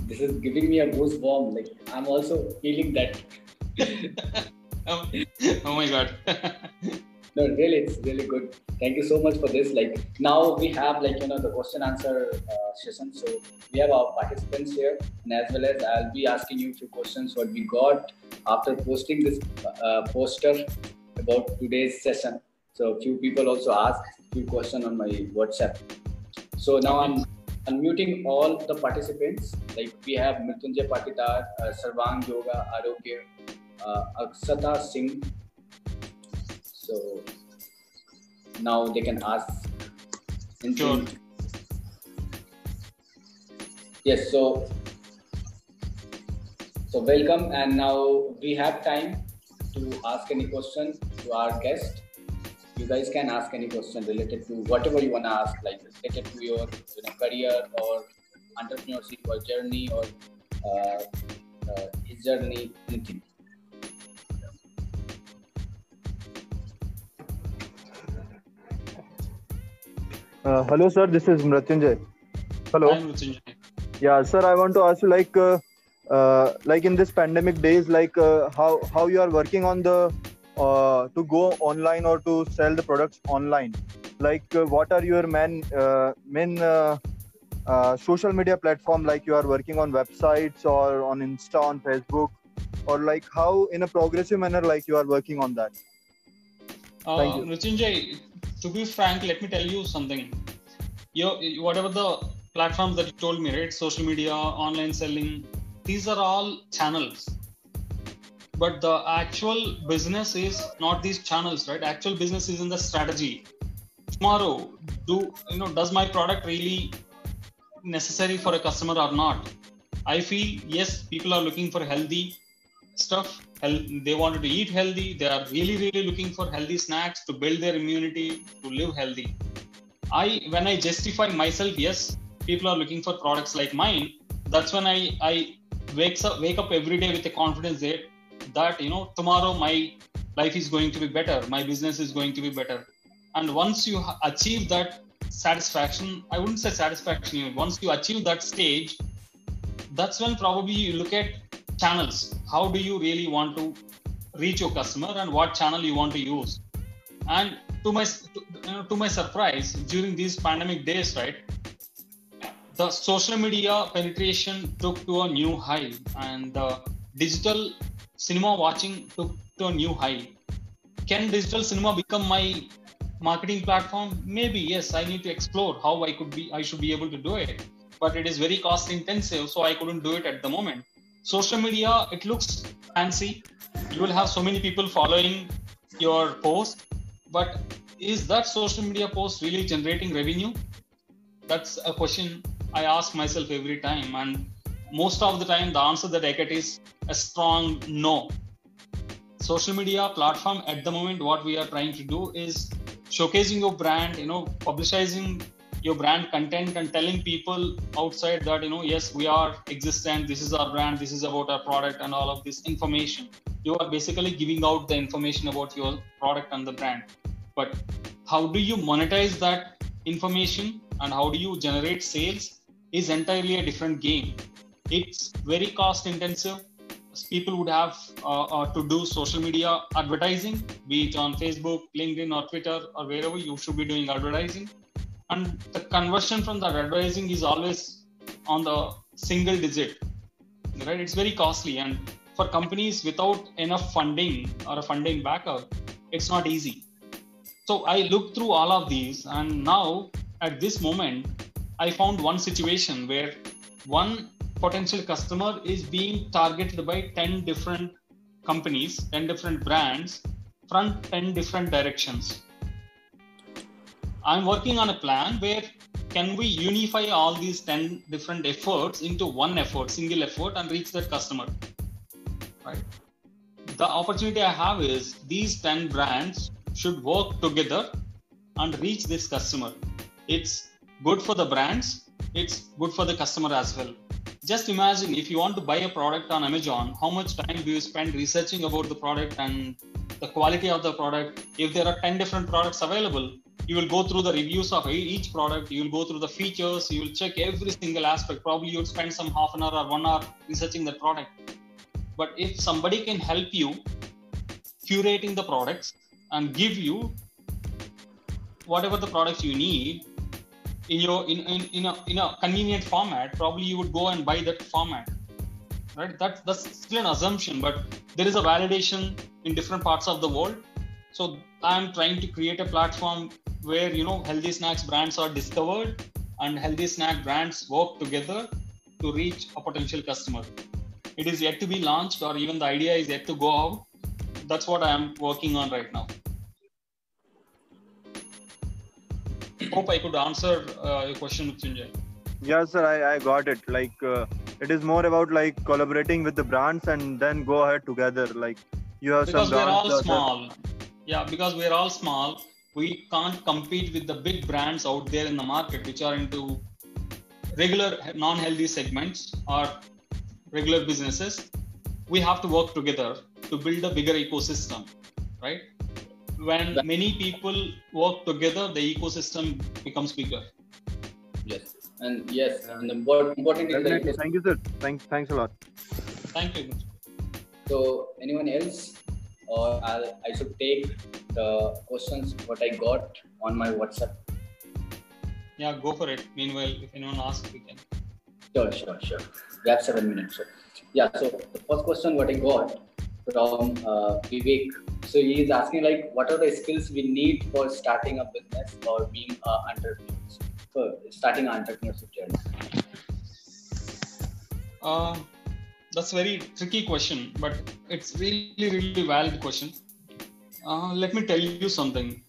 This is giving me a goosebump. Like I'm also feeling that. <laughs> oh, oh my god. <laughs> no, really, it's really good. Thank you so much for this. Like now we have like you know the question answer uh, session. So we have our participants here, and as well as I'll be asking you a few questions what we got after posting this uh, poster about today's session. So a few people also asked few questions on my WhatsApp. So now I'm unmuting all the participants. Like we have Mrityunjay Patidar, uh, Sarvang Yoga, Arogya, uh, Aksata Singh, so now they can ask. Sure. Yes. So so welcome, and now we have time to ask any question to our guest. You guys can ask any question related to whatever you wanna ask, like related to your you know, career or entrepreneurship or journey or uh, uh, his journey, anything. Uh, hello, sir. This is Mrityunjay. Hello. Mrityunjay. Yeah, sir. I want to ask you, like, uh, uh, like in this pandemic days, like uh, how how you are working on the uh, to go online or to sell the products online. Like, uh, what are your main main social media platform? Like, you are working on websites or on Insta, on Facebook, or like how in a progressive manner, like you are working on that. Thank you. Mrityunjay, to be frank, let me tell you something. You, whatever the platforms that you told me, right? Social media, online selling, these are all channels. But the actual business is not these channels, right? Actual business is in the strategy. Tomorrow, do you know? Does my product really necessary for a customer or not? I feel yes, people are looking for healthy stuff. They wanted to eat healthy. They are really really looking for healthy snacks to build their immunity to live healthy. I when i justify myself yes people are looking for products like mine. That's when i i wakes up wake up every day with a confidence that that you know tomorrow my life is going to be better. My business is going to be better. And once you achieve that satisfaction i wouldn't say satisfaction once you achieve that stage that's when probably you look at channels? How do you really want to reach your customer and what channel you want to use? And to my to, you know, to my surprise during these pandemic days right the social media penetration took to a new high and the digital cinema watching took to a new high. Can digital cinema become my marketing platform? Maybe yes i need to explore how i could be i should be able to do it. But it is very cost intensive so i couldn't do it at the moment social media it looks fancy you will have so many people following your post, but is that social media post really generating revenue? That's a question I ask myself every time. And most of the time, the answer that I get is a strong no. Social media platform at the moment, what we are trying to do is showcasing your brand, you know, publicizing your brand content and telling people outside that, you know, yes, we are existent, this is our brand, this is about our product, and all of this information. You are basically giving out the information about your product and the brand. But how do you monetize that information and how do you generate sales is entirely a different game. It's very cost intensive. People would have uh, uh, to do social media advertising, be it on Facebook, LinkedIn, or Twitter, or wherever you should be doing advertising. And the conversion from that advertising is always on the single digit, right? It's very costly. And for companies without enough funding or a funding backup, it's not easy. So I looked through all of these, and now at this moment, I found one situation where one potential customer is being targeted by 10 different companies, 10 different brands from 10 different directions. I'm working on a plan where can we unify all these 10 different efforts into one effort, single effort, and reach that customer? Right. The opportunity I have is these 10 brands should work together and reach this customer. It's good for the brands, it's good for the customer as well. Just imagine if you want to buy a product on Amazon, how much time do you spend researching about the product and the quality of the product? If there are 10 different products available, you will go through the reviews of each product, you will go through the features, you will check every single aspect. Probably you would spend some half an hour or one hour researching the product. But if somebody can help you curating the products and give you whatever the products you need in your in, in, in, a, in a convenient format probably you would go and buy that format right that, that's still an assumption but there is a validation in different parts of the world so i'm trying to create a platform where you know healthy snacks brands are discovered and healthy snack brands work together to reach a potential customer it is yet to be launched or even the idea is yet to go out that's what i am working on right now hope I could answer uh, your question, Mrityunjay. Yes, sir, I, I got it. Like, uh, it is more about like collaborating with the brands and then go ahead together. Like, you have because some we're all small. Yeah, because we're all small, we can't compete with the big brands out there in the market, which are into regular non-healthy segments or regular businesses. We have to work together to build a bigger ecosystem, right? when many people work together, the ecosystem becomes bigger. Yes, and yes, and the important, important is Definitely. that. Thank you, sir. Thank, thanks a lot. Thank you. So, anyone else, or I'll, I should take the questions what I got on my WhatsApp. Yeah, go for it. Meanwhile, if anyone asks, we can. Sure, sure, sure. We have seven minutes. So, yeah. So the first question what I got from uh, Vivek. So he is asking like, what are the skills we need for starting a business or being uh, entrepreneur? for starting an entrepreneurship journey? Uh, that's a very tricky question, but it's really, really valid question. Uh, let me tell you something.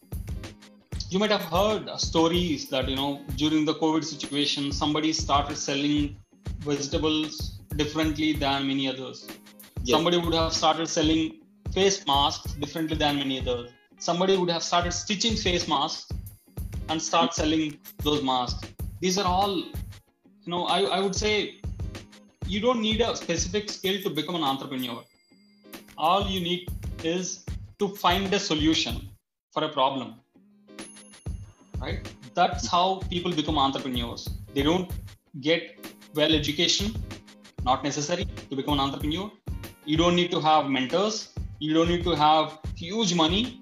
You might have heard stories that you know during the COVID situation, somebody started selling vegetables differently than many others. Yes. Somebody would have started selling face masks differently than many others. Somebody would have started stitching face masks and start selling those masks. These are all, you know, I, I would say you don't need a specific skill to become an entrepreneur. All you need is to find a solution for a problem. Right? That's how people become entrepreneurs. They don't get well education, not necessary to become an entrepreneur. You don't need to have mentors. You don't need to have huge money.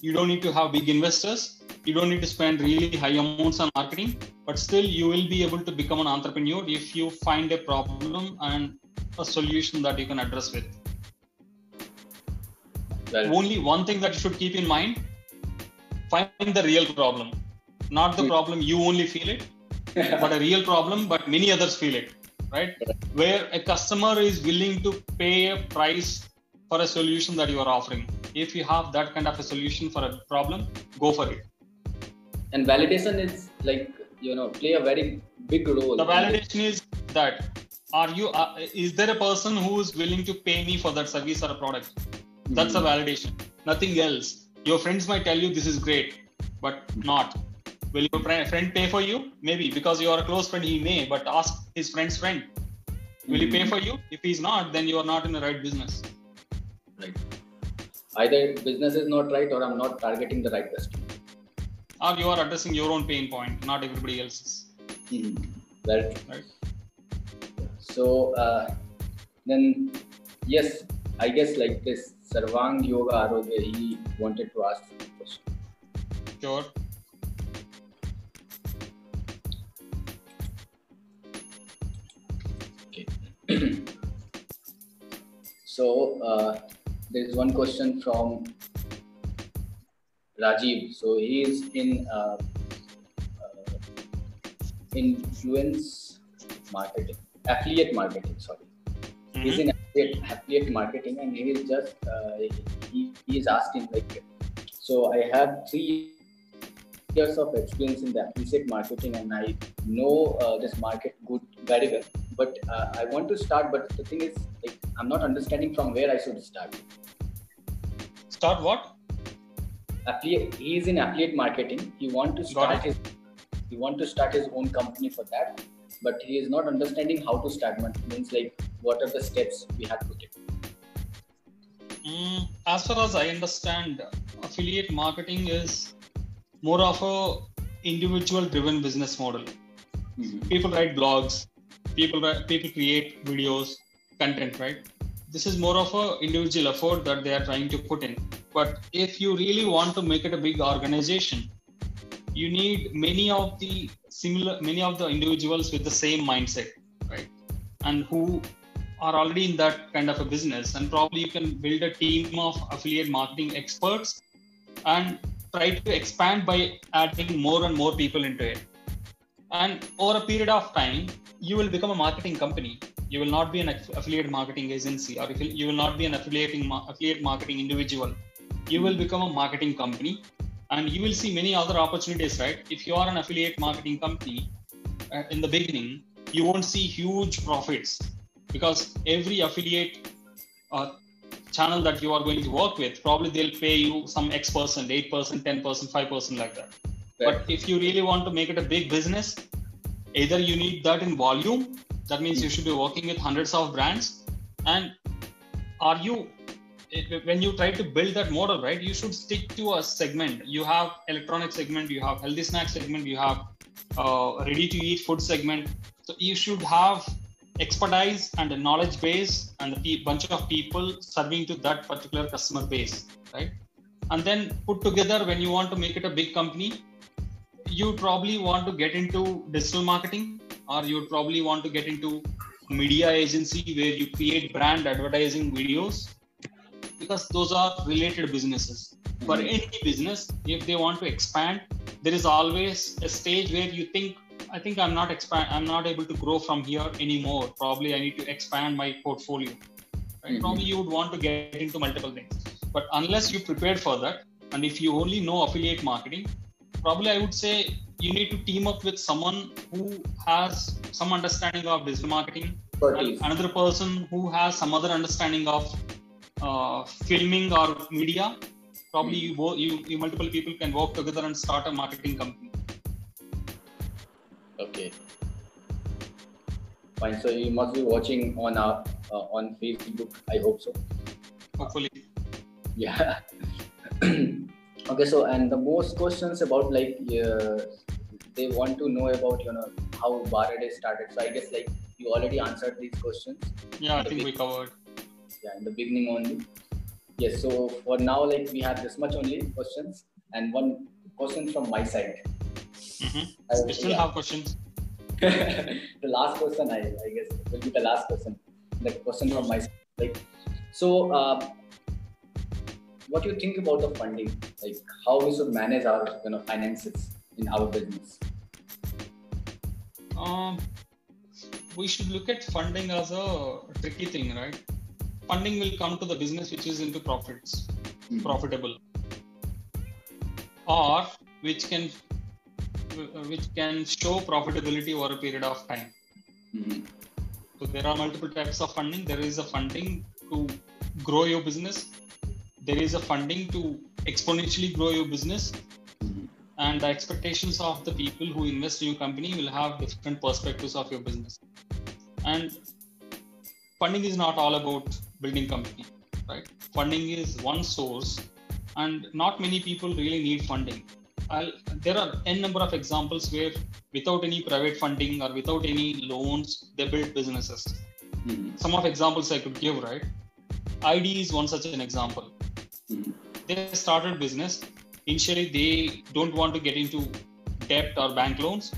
You don't need to have big investors. You don't need to spend really high amounts on marketing, but still you will be able to become an entrepreneur if you find a problem and a solution that you can address with. Only one thing that you should keep in mind find the real problem. Not the Hmm. problem you only feel it, <laughs> but a real problem, but many others feel it, right? Where a customer is willing to pay a price for a solution that you are offering. if you have that kind of a solution for a problem go for it and validation is like you know play a very big role. The validation is that are you uh, is there a person who is willing to pay me for that service or a product? That's Hmm. a validation. Nothing else. Your friends might tell you this is great but not. Will your friend pay for you? Maybe because you are a close friend he may but ask his friend's friend. Will he pay Hmm. for you? If he's not then you are not in the right business. Right. Either business is not right or i'm not targeting the right customer or you are addressing your own pain point not everybody else's. Well, right. So uh, then yes i guess like this sarvang yoga arogya he wanted to ask a question. Sure. <clears throat> So uh, there is one question from Rajiv. So he is in uh, uh, influence marketing, affiliate marketing. Sorry, he's Mhm. in affiliate, affiliate marketing, and he is just uh, he, he is asking like, so I have three years of experience in the affiliate marketing, and I know uh, this market good very well. But uh, I want to start, but the thing is, like, I'm not understanding from where I should start. start what affiliate he is in affiliate marketing. He want to start his he want to start his own company for that but he is not understanding how to start What means like what are the steps we have to take. Mm, as far as I understand, affiliate marketing is more of a individual driven business model. People write blogs, people write, people create videos, content, right? This is more of a individual effort that they are trying to put in. But if you really want to make it a big organization, you need many of the similar, many of the individuals with the same mindset, right? And who are already in that kind of a business and probably you can build a team of affiliate marketing experts and try to expand by adding more and more people into it and over a period of time you will become a marketing company you will not be an affiliate marketing agency or if you will not be an affiliating affiliate marketing individual. You will become a marketing company and you will see many other opportunities right? If you are an affiliate marketing company uh, in the beginning you won't see huge profits because every affiliate uh, channel that you are going to work with probably they'll pay you some x percent 8% 10% 5% like that. But if you really want to make it a big business either you need that in volume that means you should be working with hundreds of brands. And are you when you try to build that model right you should stick to a segment. You have electronic segment you have healthy snack segment you have uh, ready to eat food segment. So you should have expertise and a knowledge base and a pe- bunch of people serving to that particular customer base right? And then put together when you want to make it a big company you probably want to get into digital marketing or you would probably want to get into media agency where you create brand advertising videos because those are related businesses. For any business if they want to expand there is always a stage where you think i think i'm not expand i'm not able to grow from here anymore. Probably i need to expand my portfolio. Right? Mhm. probably you would want to get into multiple things. But unless you prepared for that and if you only know affiliate marketing probably i would say you need to team up with someone who has some understanding of digital marketing another person who has some other understanding of uh, filming or media. Probably you, wo- you you multiple people can work together and start a marketing company. Okay. Fine. So you must be watching on our uh, on facebook. I hope so. Hopefully. Yeah <clears throat> okay so and the most questions about like uh, they want to know about you know how Baraday started. So i guess like you already answered these questions. Yeah i think we covered. Yeah in the beginning only. Yes so for now like we have this much only questions and one question from my side. Mhm. I- we still yeah. have questions? <laughs> The last question I, I guess will be the last question. The question from my side. Like so uh, what do you think about the funding? Like how we should manage our you know finances in our business? Um, we should look at funding as a tricky thing right? Funding will come to the business which is into profits Mhm. profitable. Or which can which can show profitability over a period of time. Mhm. so there are multiple types of funding. There is a funding to grow your business there is a funding to exponentially grow your business Mhm. and the expectations of the people who invest in your company will have different perspectives of your business and funding is not all about building company right funding is one source and not many people really need funding I'll, there are n number of examples where without any private funding or without any loans they build businesses Mhm. some of examples i could give right id is one such an example. They started business. Initially they don't want to get into debt or bank loans.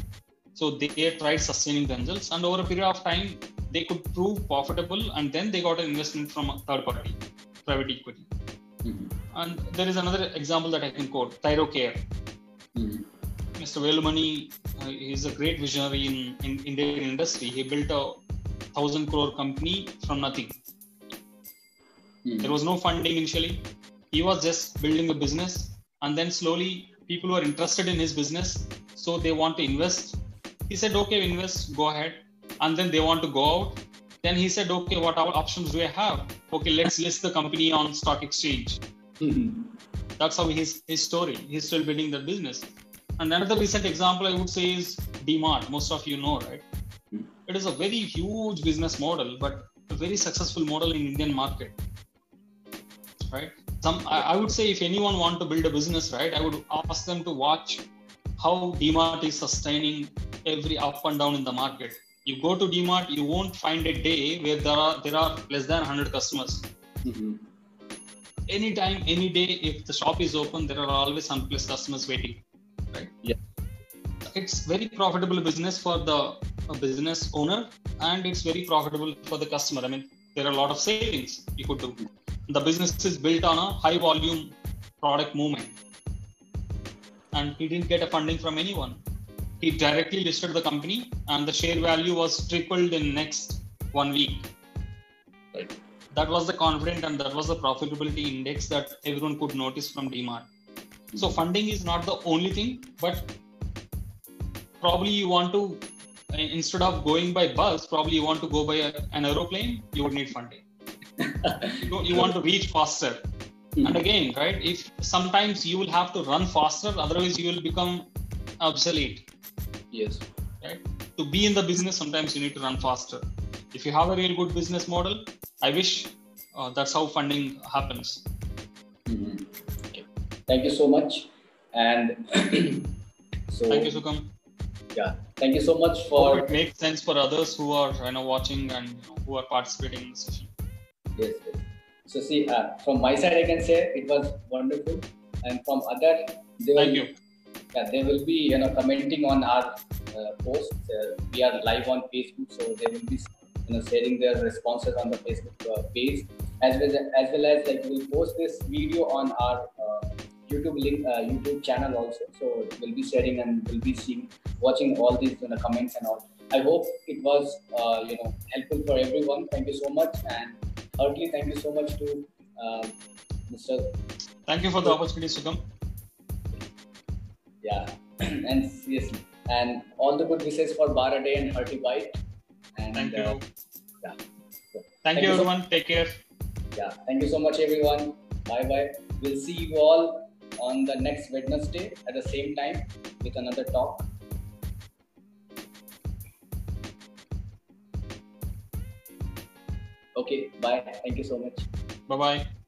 So they tried sustaining themselves. And over a period of time they could prove profitable and then they got an investment from a third party private equity. Mhm. and there is another example that i can quote thyrocare Mhm. mr velumani uh, is a great visionary in, in indian industry. He built a thousand crore company from nothing. Mhm. there was no funding initially he was just building a business and then slowly people were interested in his business so they want to invest. He said okay invest go ahead. And then they want to go out. Then he said okay what options do i have? Okay let's list the company on stock exchange. Mhm. that's how his his story he's still building that business. And another recent example i would say is dmart. Most of you know right? Hmm. it is a very huge business model but a very successful model in indian market. Right some I, I would say if anyone want to build a business right i would ask them to watch how dmart is sustaining every up and down in the market you go to dmart you won't find a day where there are there are less than 100 customers Mhm. anytime, any day, if the shop is open, there are always some plus customers waiting, right? Yeah. It's very profitable business for the business owner, and it's very profitable for the customer. I mean, there are a lot of savings you could do. The business is built on a high volume product movement, and he didn't get a funding from anyone. He directly listed the company, and the share value was tripled in next one week Right. that was the confidence and that was the profitability index that everyone could notice from dmart so funding is not the only thing but probably you want to instead of going by bus probably you want to go by a, an aeroplane you would need funding <laughs> you, you want to reach faster. And again right if sometimes you will have to run faster otherwise you will become obsolete. Yes. right? To be in the business sometimes you need to run faster. If you have a real good business model i wish uh, that's how funding happens. Mhm. Okay. Thank you so much. And <clears throat> so thank you sukam. Yeah, thank you so much hope for it makes sense for others who are you know watching and who are participating in the session yes, yes. So see, uh, from my side, I can say it was wonderful, and from other, they thank will, you Yeah, they will be you know commenting on our uh, posts. Uh, we are live on Facebook, so they will be you know sharing their responses on the Facebook uh, page, as well as, as well as like we'll post this video on our uh, YouTube link, uh, YouTube channel also. So we'll be sharing and we'll be seeing, watching all these you know, comments and all. I hope it was uh, you know helpful for everyone. Thank you so much, and heartily thank you so much to uh, Mr. thank you for the opportunity sukam Yeah, <clears throat> and seriously, and all the good wishes for Baraday and Hearty Bite. And thank you uh, yeah. thank you you so- everyone take care yeah, thank you so much, everyone. Bye bye. We'll see you all on the next Wednesday at the same time with another talk. Okay, bye. Thank you so much. bye bye